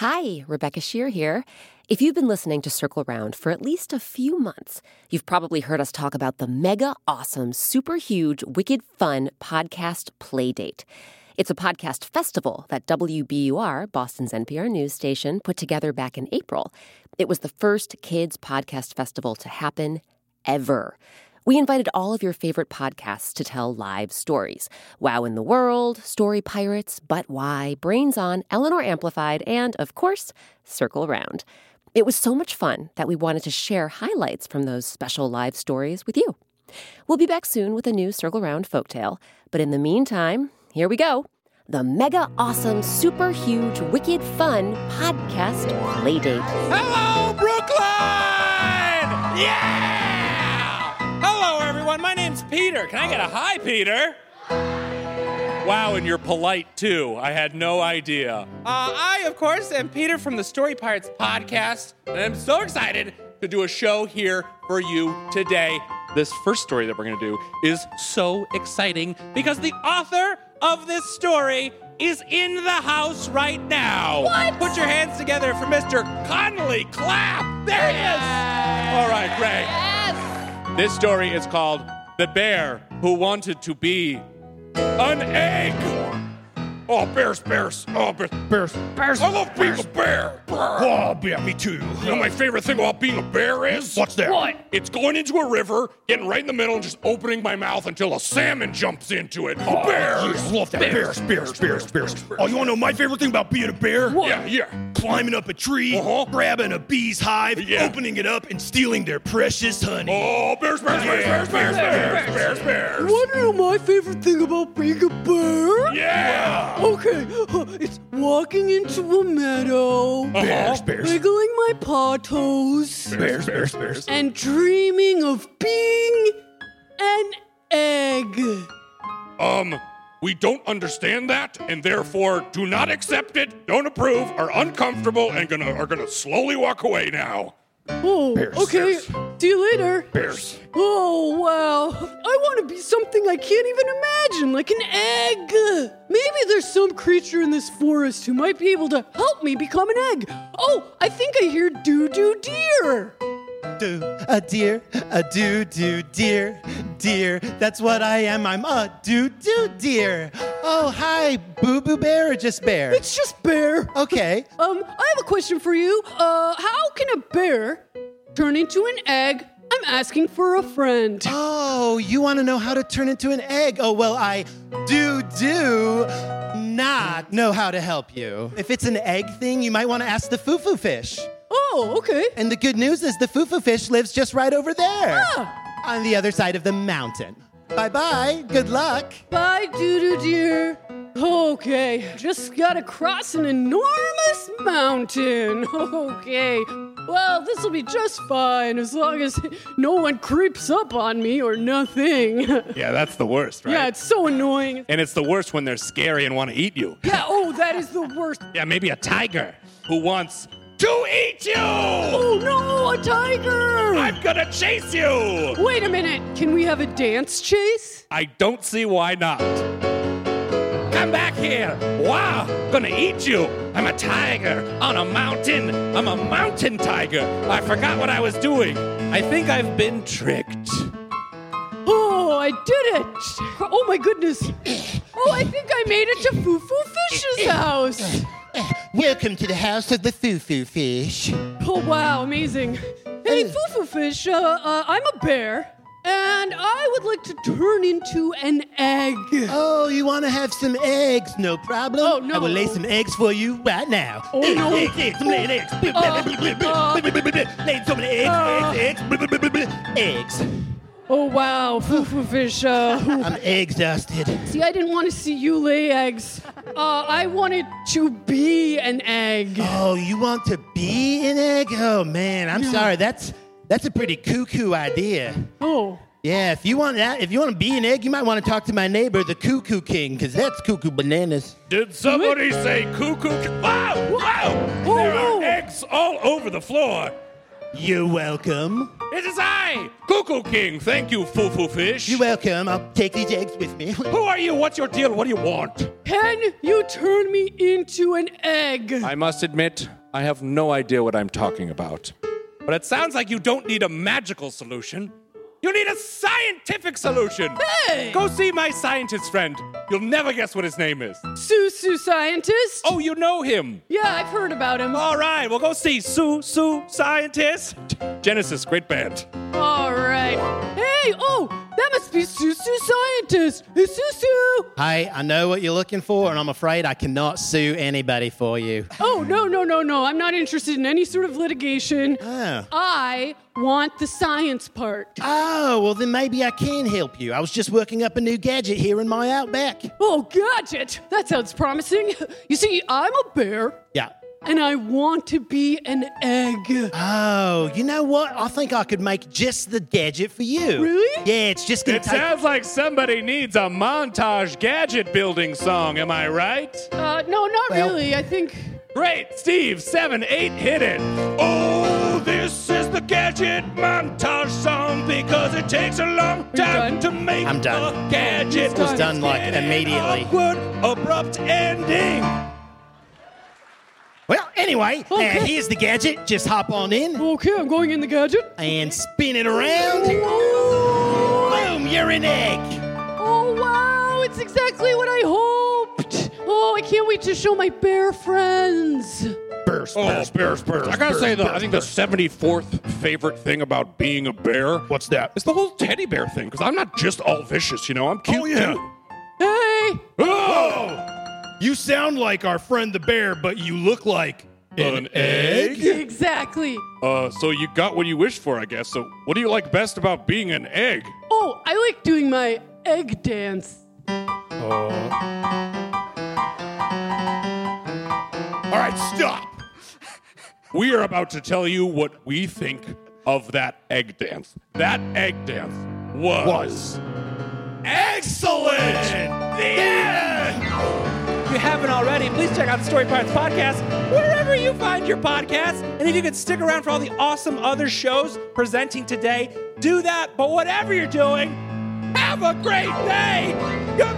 Hi, Rebecca Sheir here. If you've been listening to Circle Round for at least a few months, you've probably heard us talk about the mega awesome, super huge, wicked fun podcast Playdate. It's a podcast festival that WBUR, Boston's NPR news station, put together back in April. It was the first kids podcast festival to happen ever. We invited all of your favorite podcasts to tell live stories Wow in the World, Story Pirates, But Why, Brains On, Eleanor Amplified, and, of course, Circle Round. It was so much fun that we wanted to share highlights from those special live stories with you. We'll be back soon with a new Circle Round folktale, but in the meantime, here we go the mega awesome, super huge, wicked fun podcast Playdate. Hello, Brooklyn! Yeah! Everyone. My name's Peter. Can I get a hi, Peter? Wow, and you're polite too. I had no idea. Uh, I, of course, am Peter from the Story Pirates podcast, and I'm so excited to do a show here for you today. This first story that we're going to do is so exciting because the author of this story is in the house right now. What? Put your hands together for Mr. Connolly Clapp. There he is. All right, great. This story is called The Bear Who Wanted to Be an Egg. Oh, bears, bears. Oh, bears, bears. Bears. I love being bears. a bear. Oh, yeah, me too. You know my favorite thing about being a bear is? What's that? What? It's going into a river, getting right in the middle, and just opening my mouth until a salmon jumps into it. Oh, bears. yeah, love that. Bears, bears, bears, bears. Oh, you want to know my favorite thing about being a bear? Yeah, yeah. Climbing up a tree, Uh-huh. grabbing a bee's hive, Yeah. opening it up, and stealing their precious honey. Oh, bears, bears, bears, bears, bears, bears, bears, bears. You want to know my favorite thing about being a bear? Yeah. Okay, it's walking into a meadow, Bears, bears. wiggling my paw toes, Bears, bears, bears. and dreaming of being an egg. Um, we don't understand that, and therefore do not accept it, don't approve, are uncomfortable, and gonna are gonna slowly walk away now. Oh, Bears, okay. bears. See you later. Bears. Oh, wow. I want to be something I can't even imagine, like an egg. Maybe there's some creature in this forest who might be able to help me become an egg. Oh, I think I hear doo doo deer. Do a deer, a do do deer, deer. That's what I am. I'm a do do deer. Oh, hi, Boo Boo Bear or just Bear? It's just bear. Okay. Um, I have a question for you. Uh, how can a bear turn into an egg? I'm asking for a friend. Oh, you want to know how to turn into an egg? Oh, well, I do do not know how to help you. If it's an egg thing, you might want to ask the foo foo fish. Oh, okay. And the good news is the foo foo fish lives just right over there Ah. on the other side of the mountain. Bye bye. Good luck. Bye, doo doo deer. Okay, just gotta cross an enormous mountain. Okay, well, this'll be just fine as long as no one creeps up on me or nothing. Yeah, that's the worst, right? Yeah, it's so annoying. and it's the worst when they're scary and want to eat you. Yeah, oh, that is the worst. Yeah, maybe a tiger who wants to eat you. Oh no, a tiger! I'm gonna chase you. Wait a minute, can we have a dance chase? I don't see why not. Come back here. Wow, gonna eat you. I'm a tiger on a mountain. I'm a mountain tiger. I forgot what I was doing. I think I've been tricked. Oh, I did it! Oh my goodness! Oh, I think I made it to Foo Foo Fish's house! Welcome to the house of the foo foo fish. Oh wow, amazing! Hey, Foo Foo Fish, uh, uh, I'm a bear, and I would like to turn into an egg. Oh, you want to have some eggs? No problem. Oh, no. I will lay some eggs for you right now. Oh, eggs, no. eggs, eggs, I'm laying eggs. uh, laying so many eggs, eggs, eggs, eggs. Eggs. Oh wow, foo foo fish. Uh, I'm exhausted. see, I didn't want to see you lay eggs. Uh, I wanted to be an egg. Oh, you want to be an egg? Oh man, I'm sorry. That's that's a pretty cuckoo idea. Oh, Yeah, if you want that, if you want to be an egg, you might want to talk to my neighbor, the Cuckoo King, because that's cuckoo bananas. Did somebody say cuckoo? Wow! Wow! There are eggs all over the floor. You're welcome. It is I, Cuckoo King. Thank you, Foo Foo Fish. You're welcome. I'll take these eggs with me. Who are you? What's your deal? What do you want? can you turn me into an egg? I must admit, I have no idea what I'm talking about. But it sounds like you don't need a magical solution. You need a scientific solution. Hey! Go see my scientist friend. You'll never guess what his name is. Sue Sue scientist? Oh, you know him. yeah, I've heard about him. All right, well, go see Sue Sue Scientist. Genesis, great band. All right. Hey, oh, that must be Sue Sue scientist. Hey, Sue Sue. Hi, I know what you're looking for, and I'm afraid I cannot sue anybody for you. Oh, no, no, no, no. I'm not interested in any sort of litigation. Oh. I want the science part. Oh, well, then maybe I can help you. I was just working up a new gadget here in my Outback. Oh, gadget. That sounds promising. You see, I'm a bear. Yeah. And I want to be an egg. Oh, you know what? I think I could make just the gadget for you. Really? Yeah, it's just gonna It take. sounds like somebody needs a montage gadget building song, am I right? Uh, no, not Well- really. I think. Great, Steve, 7 8, hit it. Oh, this is the gadget montage song because it takes a long time to make I'm done. a gadget. It was done, like, immediately. Awkward, abrupt ending. Well, anyway, Okay. now here's the gadget. Just hop on in Okay, I'm going in the gadget. and spin it around. Boom, you're an egg. Oh, wow. It's exactly what I hoped. Oh, I can't wait to show my bear friends. Burst, Oh, burst, bears, bears. I gotta burst, say, the, burst, I think the 74th favorite thing about being a bear What's that? It's the whole teddy bear thing, because I'm not just all vicious, you know, I'm oh, cute Oh, yeah. too. Hey. Oh! You sound like our friend the bear, but you look like An egg? Exactly. Uh, so you got what you wished for, I guess. So, what do you like best about being an egg? Oh, I like doing my egg dance. All right, stop. We are about to tell you what we think of that egg dance. That egg dance was, excellent. The end. If you haven't already, please check out the Story Pirates podcast wherever you find your podcasts. And if you could stick around for all the awesome other shows presenting today, do that. But whatever you're doing, have a great day. Goodbye.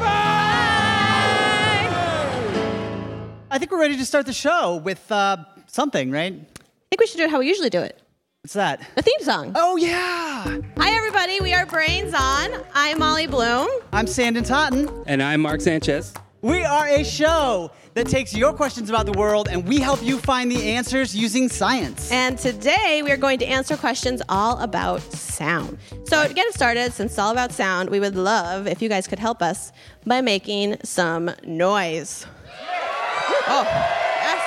I think we're ready to start the show with uh, something, right? I think we should do it how we usually do it. What's that? A theme song. Oh, yeah! Hi, everybody. We are Brains On. I'm Molly Bloom. I'm Sanden Totten. And I'm Mark Sanchez. We are a show that takes your questions about the world and we help you find the answers using science. And today we are going to answer questions all about sound. So, to get it started, since it's all about sound, we would love if you guys could help us by making some noise. Oh, yes.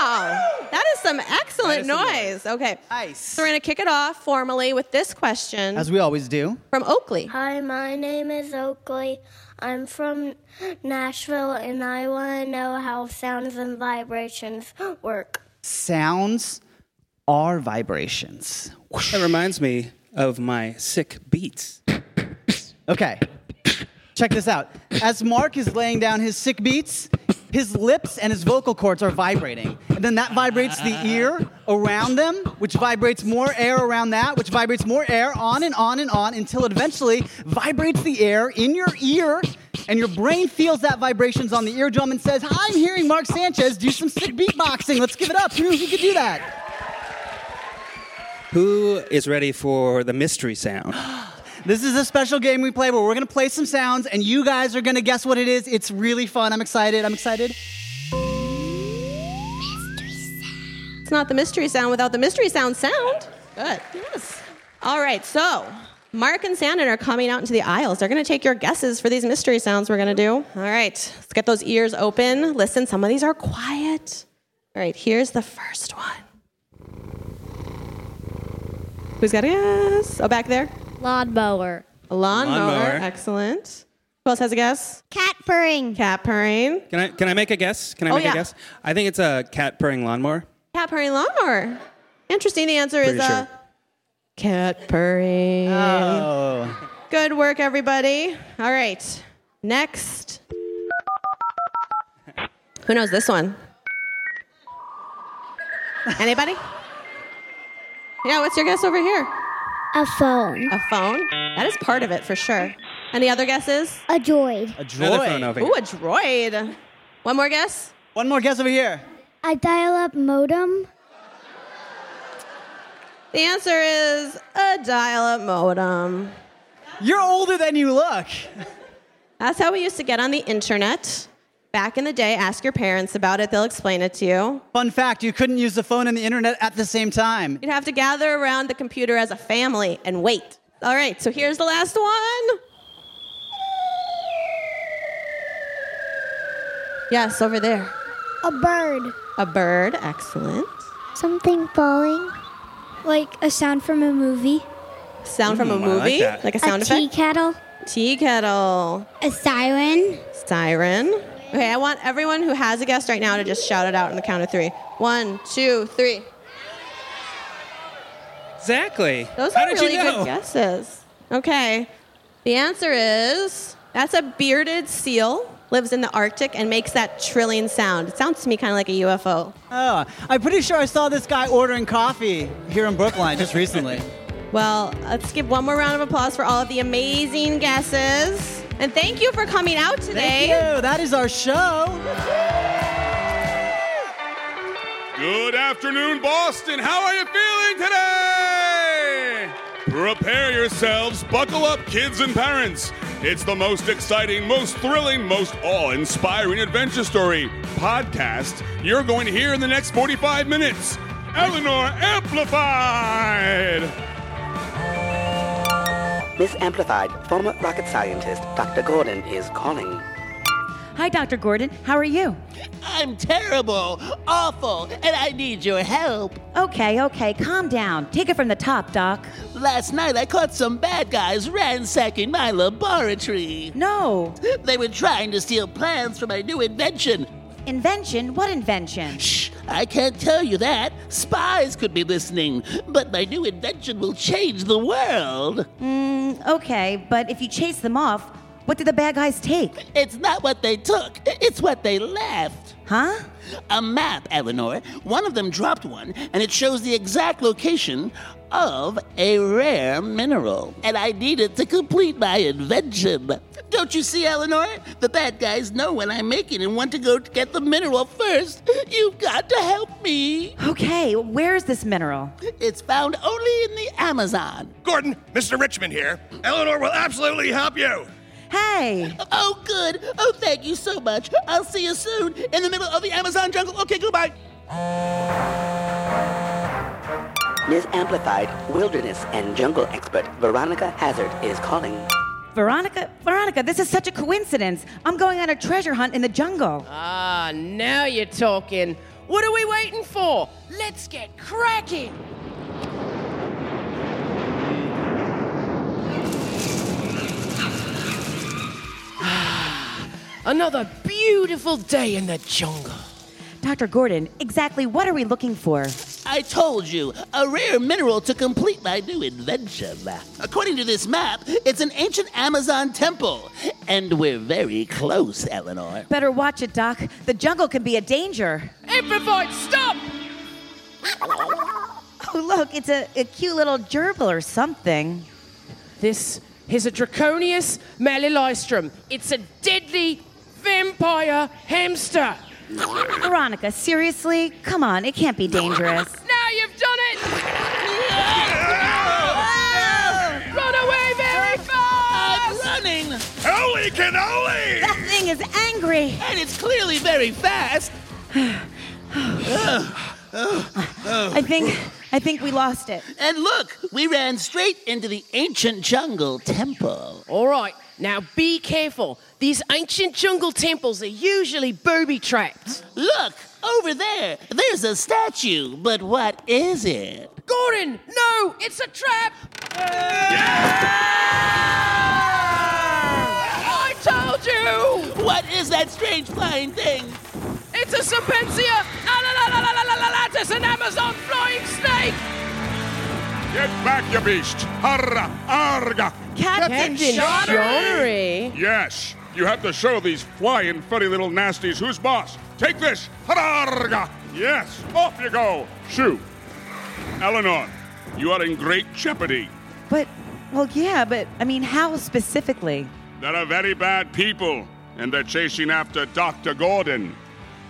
Wow. That is some excellent noise. Okay. Nice. So, we're going to kick it off formally with this question As we always do. from Oakley. Hi, my name is Oakley. I'm from Nashville and I want to know how sounds and vibrations work. Sounds are vibrations. That reminds me of my sick beats. Okay. Check this out. As Mark is laying down his sick beats, his lips and his vocal cords are vibrating. And then that vibrates the ear around them, which vibrates more air around that, which vibrates more air on and on and on until it eventually vibrates the air in your ear. And your brain feels that vibrations on the eardrum and says, I'm hearing Mark Sanchez do some sick beatboxing. Let's give it up. Who, who could do that? Who is ready for the mystery sound? This is a special game we play where we're gonna play some sounds and you guys are gonna guess what it is. It's really fun. I'm excited. I'm excited. It's not the mystery sound without the mystery sound sound. Good. Yes. All right. So, Mark and Sanden are coming out into the aisles. They're going to take your guesses for these mystery sounds we're going to do. All right. Let's get those ears open. Listen, some of these are quiet. All right. Here's the first one. Who's got a guess? Oh, back there. Lawnmower. A lawnmower. Lawnmower. Excellent. Who else has a guess? Cat purring. Cat purring. Can I can I make a guess? Can I Oh, make yeah. a guess? I think it's a cat purring lawnmower. Cat purring lawnmower. Interesting. The answer is Pretty uh, sure. cat purring. Oh. Good work, everybody. All right. Next. Who knows this one? Anybody? Yeah, what's your guess over here? A phone. A phone? That is part of it for sure. Any other guesses? A droid. A Another phone droid. over Ooh, here. a droid. One more guess? One more guess over here. A dial up modem. The answer is a dial up modem. You're older than you look. That's how we used to get on the internet. Back in the day, ask your parents about it, they'll explain it to you. Fun fact you couldn't use the phone and the internet at the same time. You'd have to gather around the computer as a family and wait. All right, so here's the last one. Yes, over there. A bird. A bird, excellent. Something falling. Like a sound from a movie. Sound from a Mm, I like movie, that. like a sound a tea effect. kettle. Tea kettle. A siren. Siren. Okay, I want everyone who has a guess right now to just shout it out on the count of three. One, two, three. Exactly. Those How are did really you know? good guesses. Okay. The answer is that's a bearded seal, lives in the Arctic, and makes that trilling sound. It sounds to me kind of like a UFO. Oh, I'm pretty sure I saw this guy ordering coffee here in Brookline just recently. Well, let's give one more round of applause for all of the amazing guesses. And thank you for coming out today. Thank you. That is our show. Good afternoon, Boston. How are you feeling today? Prepare yourselves, buckle up, kids and parents. It's the most exciting, most thrilling, most awe inspiring adventure story podcast you're going to hear in the next 45 minutes. Eleanor Amplified! Miss Amplified, former rocket scientist Dr. Gordon is calling. Hi, Dr. Gordon. How are you? I'm terrible, awful, and I need your help. Okay, okay. Calm down. Take it from the top, Doc. Last night I caught some bad guys ransacking my laboratory. No. They were trying to steal plans for my new invention. Invention? What invention? Shh, I can't tell you that. Spies could be listening. But my new invention will change the world. Mm, okay, but if you chase them off, what did the bad guys take? It's not what they took, it's what they left. Huh? A map, Eleanor. One of them dropped one, and it shows the exact location of a rare mineral. And I need it to complete my invention. Don't you see, Eleanor? The bad guys know when I'm making and want to go to get the mineral first. You've got to help me. Okay, where is this mineral? It's found only in the Amazon. Gordon, Mr. Richmond here. Eleanor will absolutely help you. Hey! Oh, good. Oh, thank you so much. I'll see you soon in the middle of the Amazon jungle. Okay, goodbye. Miss Amplified, wilderness and jungle expert Veronica Hazard is calling. Veronica, Veronica, this is such a coincidence. I'm going on a treasure hunt in the jungle. Ah, now you're talking. What are we waiting for? Let's get cracking. Another beautiful day in the jungle. Dr. Gordon, exactly what are we looking for? I told you, a rare mineral to complete my new invention. According to this map, it's an ancient Amazon temple. And we're very close, Eleanor. Better watch it, Doc. The jungle can be a danger. Amplified, stop! Oh, look, it's a, a cute little gerbil or something. This is a Draconius malilystrum. It's a deadly vampire hamster. Veronica, seriously? Come on, it can't be dangerous. Now you've done it! Run away very fast! I'm running! Holy cannoli! That thing is angry. And it's clearly very fast. I think I think we lost it. And look, we ran straight into the ancient jungle temple. All right, now be careful. These ancient jungle temples are usually booby trapped. Look, over there, there's a statue, but what is it? Gordon, no, it's a trap! Yeah! I told you! What is that strange flying thing? It's a Serpentia alatus, an Amazon flying snake! Get back, you beast! Harra, arga! Captain Shonnery. Yes, you have to show these flying, funny little nasties who's boss. Take this! Hararga! Yes, off you go! Shoo! Eleanor, you are in great jeopardy. But, well, yeah, but I mean, how specifically? There are very bad people, and they're chasing after Dr. Gordon.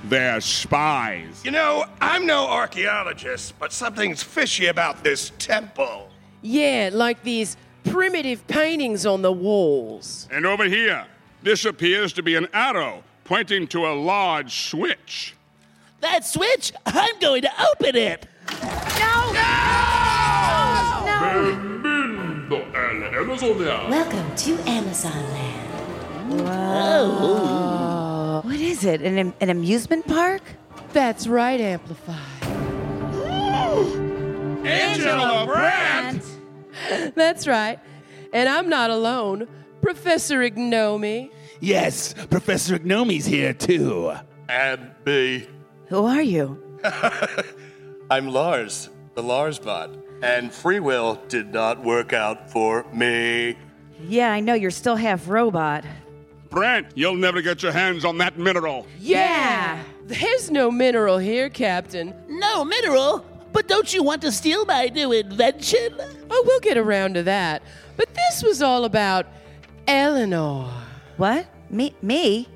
They're spies. You know, I'm no archaeologist, but something's fishy about this temple. Yeah, like these primitive paintings on the walls. And over here, this appears to be an arrow pointing to a large switch. That switch? I'm going to open it. No! No! no. Welcome to Amazon Land. Whoa. What is it? An, an amusement park? That's right, Amplify. Angela Brandt! That's right. And I'm not alone. Professor Ignomi. Yes, Professor Gnomi's here too. And me. Who are you? I'm Lars, the Lars bot. And free will did not work out for me. Yeah, I know you're still half robot. Brent, you'll never get your hands on that mineral. Yeah! There's no mineral here, Captain. No mineral? But don't you want to steal my new invention? Oh, we'll get around to that. But this was all about Eleanor. What? Me? Me?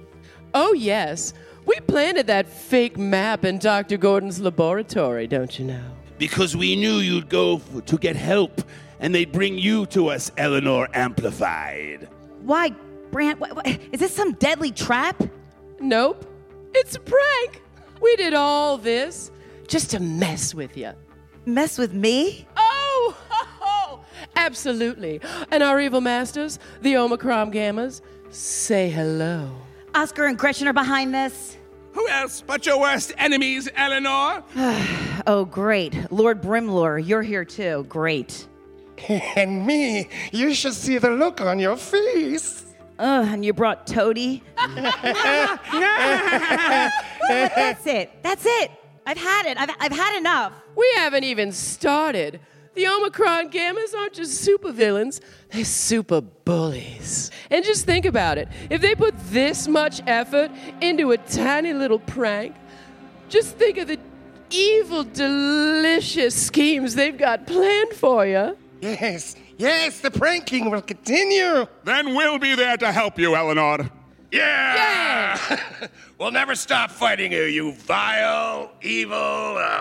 Oh, yes. We planted that fake map in Dr. Gordon's laboratory, don't you know? Because we knew you'd go f- to get help, and they'd bring you to us, Eleanor Amplified. Why, Brant? What, what, is this some deadly trap? Nope. It's a prank. We did all this just to mess with you. Mess with me? Oh, ho, ho, absolutely. And our evil masters, the Omicron Gammas, say hello. Oscar and Gretchen are behind this. Who else but your worst enemies, Eleanor? Oh, great. Lord Brimlore, you're here too. Great. and me, you should see the look on your face. Ugh, and you brought Toady? But that's it. That's it. I've had it. I've, I've had enough. We haven't even started. The Omicron Gammas aren't just supervillains, they're super bullies. And just think about it if they put this much effort into a tiny little prank, just think of the evil, delicious schemes they've got planned for you. Yes, yes, the pranking will continue. Then we'll be there to help you, Eleanor. Yeah! we'll never stop fighting you, you vile, evil, um.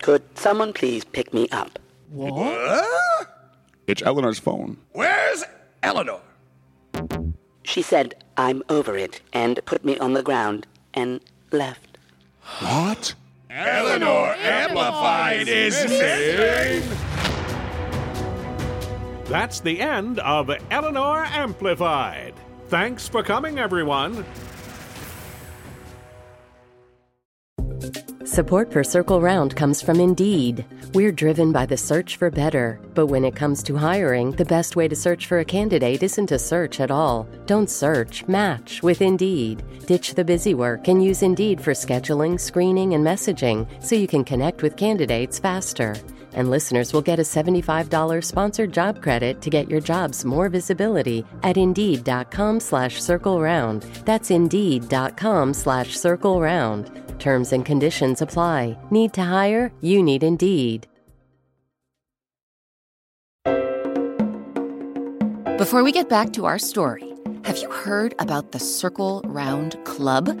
Could someone please pick me up? What? It's Eleanor's phone. Where's Eleanor? She said, I'm over it, and put me on the ground and left. What? Eleanor Amplified is missing! That's the end of Eleanor Amplified. Thanks for coming, everyone. Support for Circle Round comes from Indeed. We're driven by the search for better, but when it comes to hiring, the best way to search for a candidate isn't to search at all. Don't search, match with Indeed. Ditch the busy work and use Indeed for scheduling, screening, and messaging so you can connect with candidates faster. And listeners will get a $75 sponsored job credit to get your jobs more visibility at Indeed.com slash Circle Round. That's Indeed.com slash Circle Round. Terms and conditions apply. Need to hire? You need Indeed. Before we get back to our story, have you heard about the Circle Round Club?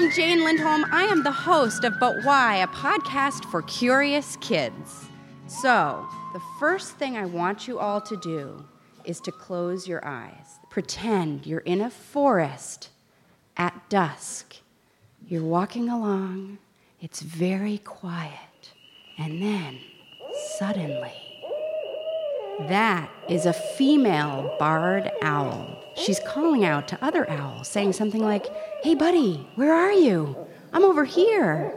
I'm Jane Lindholm. I am the host of But Why, a podcast for curious kids. So, the first thing I want you all to do is to close your eyes. Pretend you're in a forest at dusk. You're walking along, it's very quiet, and then suddenly, that is a female barred owl. She's calling out to other owls, saying something like, Hey, buddy, where are you? I'm over here.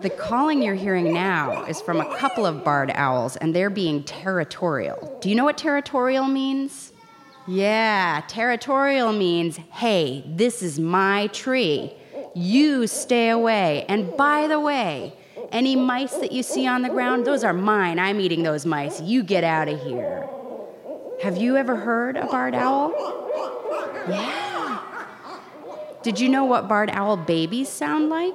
The calling you're hearing now is from a couple of barred owls, and they're being territorial. Do you know what territorial means? Yeah, territorial means, hey, this is my tree. You stay away. And by the way, any mice that you see on the ground, those are mine. I'm eating those mice. You get out of here. Have you ever heard a barred owl? Yeah. Did you know what barred owl babies sound like?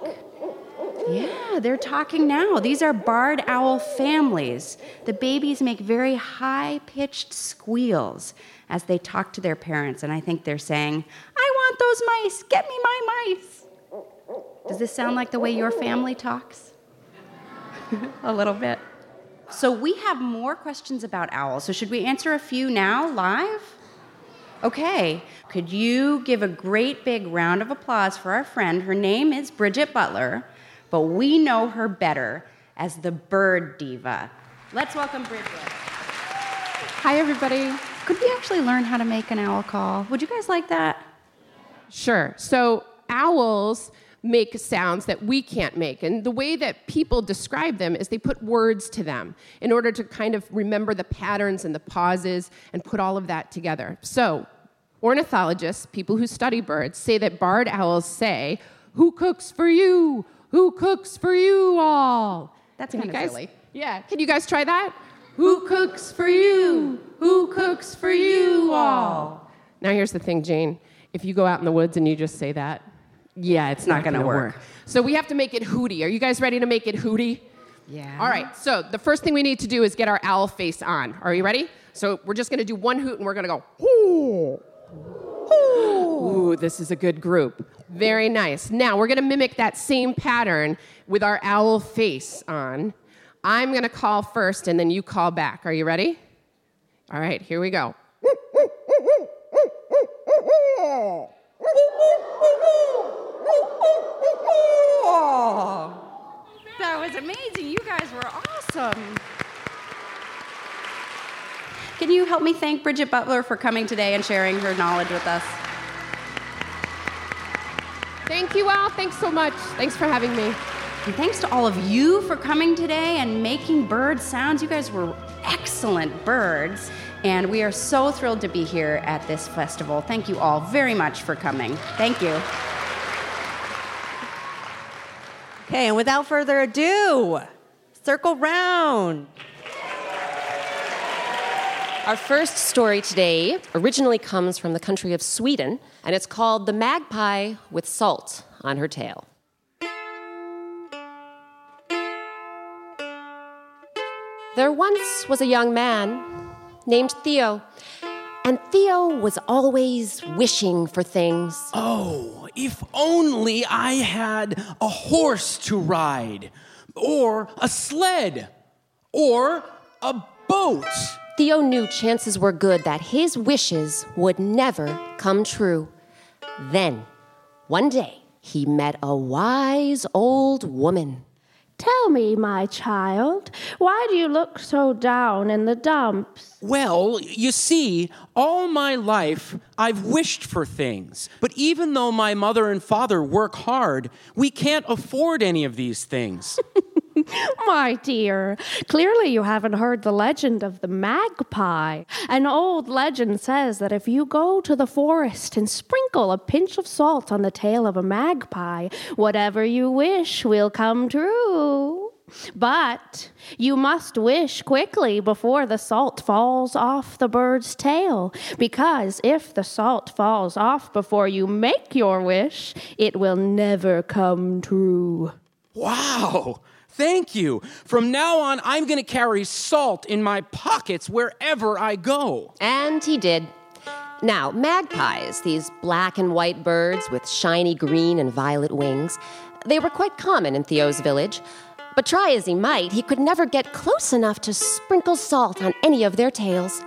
Yeah, they're talking now. These are barred owl families. The babies make very high pitched squeals as they talk to their parents, and I think they're saying, I want those mice. Get me my mice. Does this sound like the way your family talks? a little bit. So, we have more questions about owls. So, should we answer a few now live? Okay. Could you give a great big round of applause for our friend? Her name is Bridget Butler, but we know her better as the bird diva. Let's welcome Bridget. Hi, everybody. Could we actually learn how to make an owl call? Would you guys like that? Sure. So owls make sounds that we can't make. And the way that people describe them is they put words to them in order to kind of remember the patterns and the pauses and put all of that together. So, ornithologists, people who study birds, say that barred owls say, Who cooks for you? Who cooks for you all? That's Can kind of guys- silly. Yeah. Can you guys try that? Who cooks for you? Who cooks for you all? Now, here's the thing, Jane. If you go out in the woods and you just say that, yeah, it's not, Not gonna going to work. work. So we have to make it hooty. Are you guys ready to make it hooty? Yeah. All right. So the first thing we need to do is get our owl face on. Are you ready? So we're just going to do one hoot and we're going to go. Hoo. Ooh, this is a good group. Very nice. Now we're going to mimic that same pattern with our owl face on. I'm going to call first and then you call back. Are you ready? All right, here we go. That was amazing. You guys were awesome. Can you help me thank Bridget Butler for coming today and sharing her knowledge with us? Thank you all. Thanks so much. Thanks for having me. And thanks to all of you for coming today and making bird sounds. You guys were excellent birds. And we are so thrilled to be here at this festival. Thank you all very much for coming. Thank you. Okay, and without further ado, circle round. Our first story today originally comes from the country of Sweden, and it's called The Magpie with Salt on Her Tail. There once was a young man named Theo, and Theo was always wishing for things. Oh, if only I had a horse to ride, or a sled, or a boat. Theo knew chances were good that his wishes would never come true. Then, one day, he met a wise old woman. Tell me, my child, why do you look so down in the dumps? Well, you see, all my life I've wished for things. But even though my mother and father work hard, we can't afford any of these things. My dear, clearly you haven't heard the legend of the magpie. An old legend says that if you go to the forest and sprinkle a pinch of salt on the tail of a magpie, whatever you wish will come true. But you must wish quickly before the salt falls off the bird's tail, because if the salt falls off before you make your wish, it will never come true. Wow! Thank you. From now on, I'm going to carry salt in my pockets wherever I go. And he did. Now, magpies, these black and white birds with shiny green and violet wings, they were quite common in Theo's village. But try as he might, he could never get close enough to sprinkle salt on any of their tails.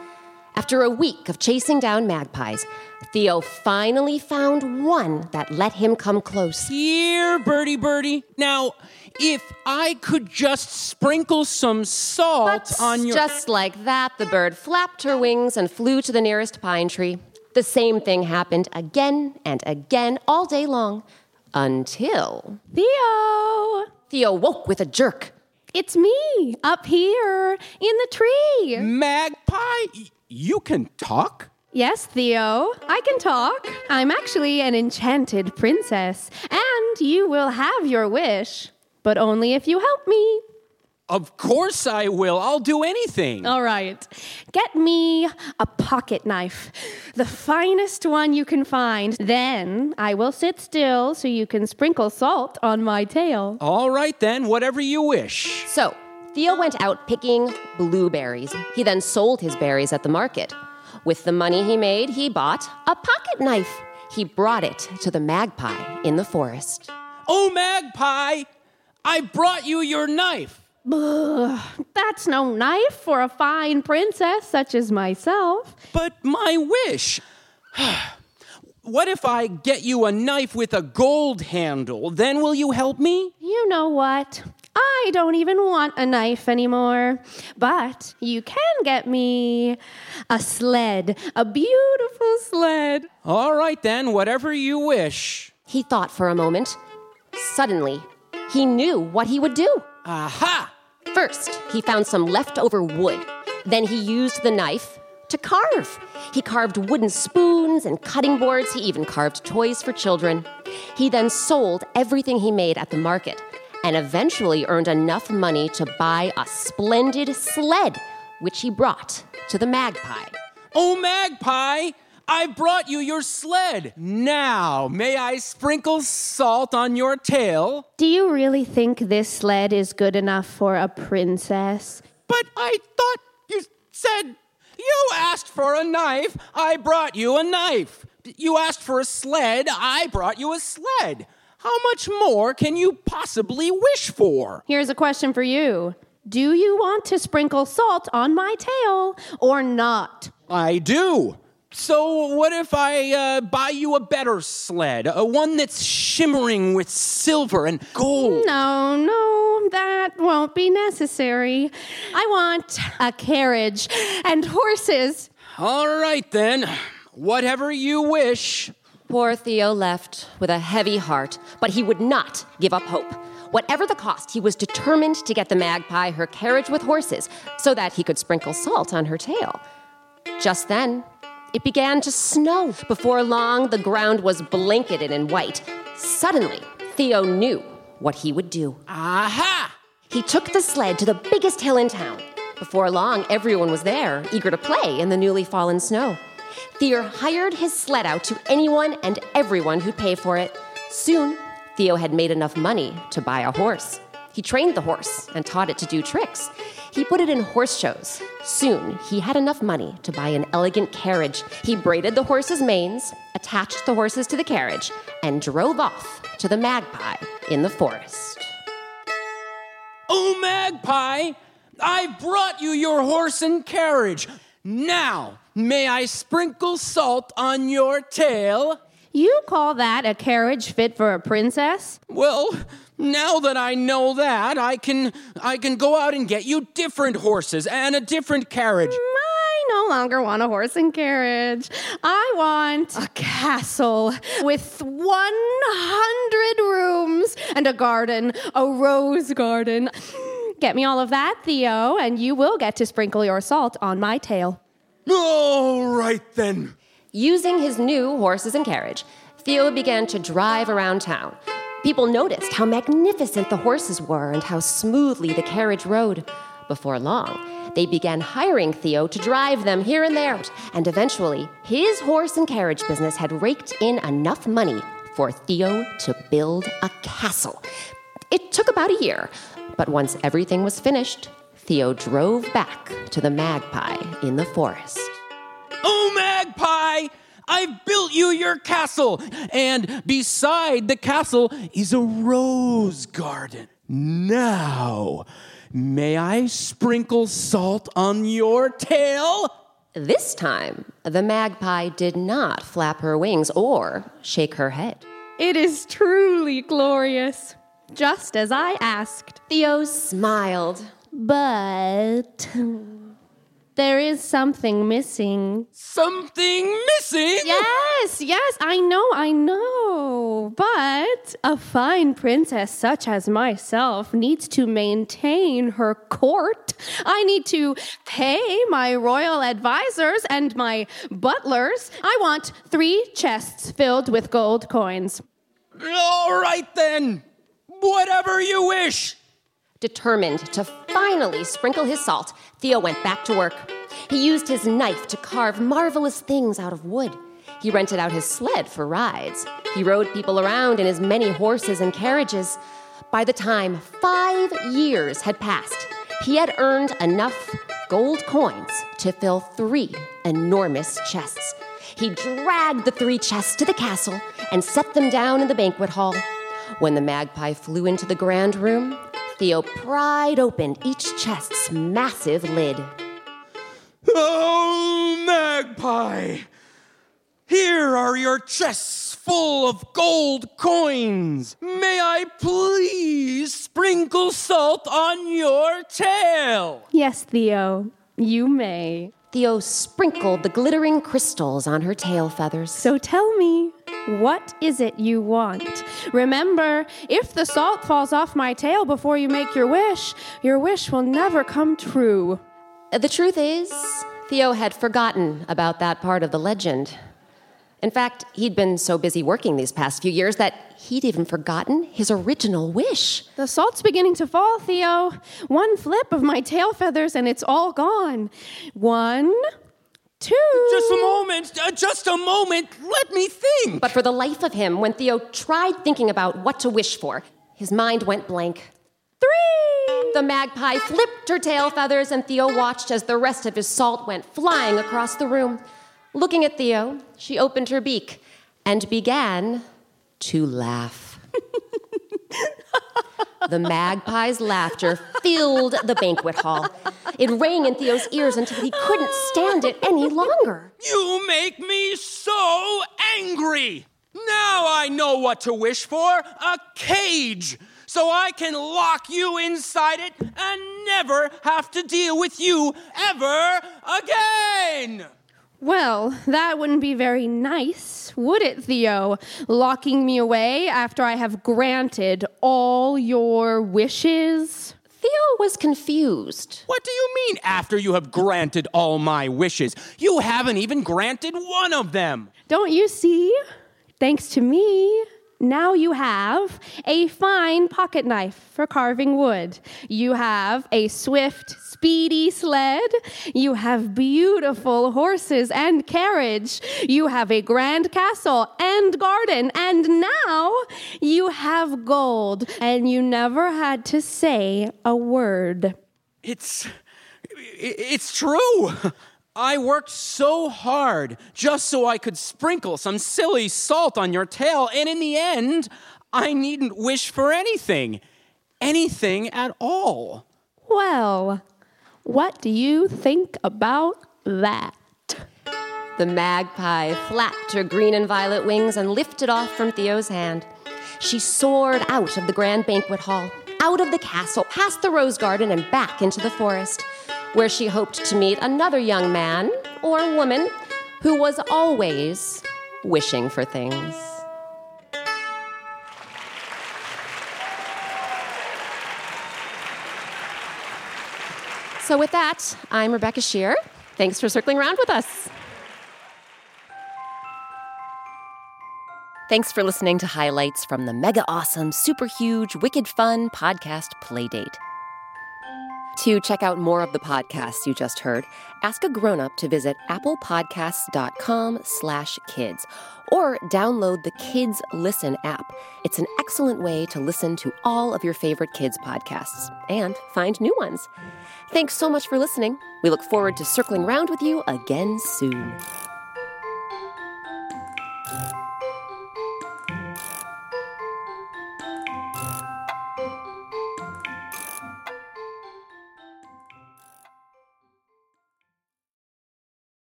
After a week of chasing down magpies, Theo finally found one that let him come close. Here, Birdie Birdie. Now, if I could just sprinkle some salt on your. Just like that, the bird flapped her wings and flew to the nearest pine tree. The same thing happened again and again all day long until. Theo! Theo woke with a jerk. It's me, up here, in the tree. Magpie? You can talk? Yes, Theo, I can talk. I'm actually an enchanted princess, and you will have your wish, but only if you help me. Of course I will. I'll do anything. All right. Get me a pocket knife, the finest one you can find. Then I will sit still so you can sprinkle salt on my tail. All right, then, whatever you wish. So, Theo went out picking blueberries. He then sold his berries at the market. With the money he made, he bought a pocket knife. He brought it to the magpie in the forest. Oh, Magpie! I brought you your knife. Ugh, that's no knife for a fine princess such as myself. But my wish. what if I get you a knife with a gold handle? Then will you help me? You know what? I don't even want a knife anymore. But you can get me a sled, a beautiful sled. All right, then, whatever you wish. He thought for a moment. Suddenly, he knew what he would do. Aha! First, he found some leftover wood. Then he used the knife to carve. He carved wooden spoons and cutting boards. He even carved toys for children. He then sold everything he made at the market and eventually earned enough money to buy a splendid sled, which he brought to the magpie. Oh, Magpie! I brought you your sled. Now, may I sprinkle salt on your tail? Do you really think this sled is good enough for a princess? But I thought you said you asked for a knife. I brought you a knife. You asked for a sled. I brought you a sled. How much more can you possibly wish for? Here's a question for you Do you want to sprinkle salt on my tail or not? I do. So, what if I uh, buy you a better sled? A one that's shimmering with silver and gold? No, no, that won't be necessary. I want a carriage and horses. All right, then. Whatever you wish. Poor Theo left with a heavy heart, but he would not give up hope. Whatever the cost, he was determined to get the magpie her carriage with horses so that he could sprinkle salt on her tail. Just then, it began to snow. Before long, the ground was blanketed in white. Suddenly, Theo knew what he would do. Aha! He took the sled to the biggest hill in town. Before long, everyone was there, eager to play in the newly fallen snow. Theo hired his sled out to anyone and everyone who'd pay for it. Soon, Theo had made enough money to buy a horse. He trained the horse and taught it to do tricks. He put it in horse shows. Soon, he had enough money to buy an elegant carriage. He braided the horses' manes, attached the horses to the carriage, and drove off to the magpie in the forest. Oh, Magpie! I've brought you your horse and carriage. Now, may I sprinkle salt on your tail? You call that a carriage fit for a princess? Well, now that I know that, I can I can go out and get you different horses and a different carriage. I no longer want a horse and carriage. I want a castle with 100 rooms and a garden, a rose garden. Get me all of that, Theo, and you will get to sprinkle your salt on my tail. All right then. Using his new horses and carriage, Theo began to drive around town. People noticed how magnificent the horses were and how smoothly the carriage rode. Before long, they began hiring Theo to drive them here and there, and eventually, his horse and carriage business had raked in enough money for Theo to build a castle. It took about a year, but once everything was finished, Theo drove back to the magpie in the forest. Magpie! I've built you your castle, and beside the castle is a rose garden. Now, may I sprinkle salt on your tail? This time, the magpie did not flap her wings or shake her head. It is truly glorious, just as I asked. Theo smiled. But there is something missing. Something missing? Yes, yes, I know, I know. But a fine princess such as myself needs to maintain her court. I need to pay my royal advisors and my butlers. I want three chests filled with gold coins. All right then. Whatever you wish. Determined to finally sprinkle his salt, Theo went back to work. He used his knife to carve marvelous things out of wood. He rented out his sled for rides. He rode people around in his many horses and carriages. By the time five years had passed, he had earned enough gold coins to fill three enormous chests. He dragged the three chests to the castle and set them down in the banquet hall. When the magpie flew into the grand room, Theo pried open each chest's massive lid. Oh, magpie! Here are your chests full of gold coins. May I please sprinkle salt on your tail? Yes, Theo, you may. Theo sprinkled the glittering crystals on her tail feathers. So tell me, what is it you want? Remember, if the salt falls off my tail before you make your wish, your wish will never come true. The truth is, Theo had forgotten about that part of the legend. In fact, he'd been so busy working these past few years that he'd even forgotten his original wish. The salt's beginning to fall, Theo. One flip of my tail feathers and it's all gone. One, two. Just a moment, uh, just a moment. Let me think. But for the life of him, when Theo tried thinking about what to wish for, his mind went blank. Three! The magpie flipped her tail feathers, and Theo watched as the rest of his salt went flying across the room. Looking at Theo, she opened her beak and began to laugh. the magpie's laughter filled the banquet hall. It rang in Theo's ears until he couldn't stand it any longer. You make me so angry. Now I know what to wish for a cage so I can lock you inside it and never have to deal with you ever again. Well, that wouldn't be very nice, would it, Theo? Locking me away after I have granted all your wishes? Theo was confused. What do you mean after you have granted all my wishes? You haven't even granted one of them. Don't you see? Thanks to me, now you have a fine pocket knife for carving wood. You have a swift, speedy sled. You have beautiful horses and carriage. You have a grand castle and garden. And now you have gold. And you never had to say a word. It's. It's true. I worked so hard just so I could sprinkle some silly salt on your tail, and in the end, I needn't wish for anything. Anything at all. Well, what do you think about that? The magpie flapped her green and violet wings and lifted off from Theo's hand. She soared out of the grand banquet hall, out of the castle, past the rose garden, and back into the forest, where she hoped to meet another young man or woman who was always wishing for things. So, with that, I'm Rebecca Sheir. Thanks for circling around with us. Thanks for listening to highlights from the mega awesome, super huge, wicked fun podcast Playdate. To check out more of the podcasts you just heard, ask a grown-up to visit applepodcasts.com slash kids or download the Kids Listen app. It's an excellent way to listen to all of your favorite kids' podcasts and find new ones. Thanks so much for listening. We look forward to circling round with you again soon.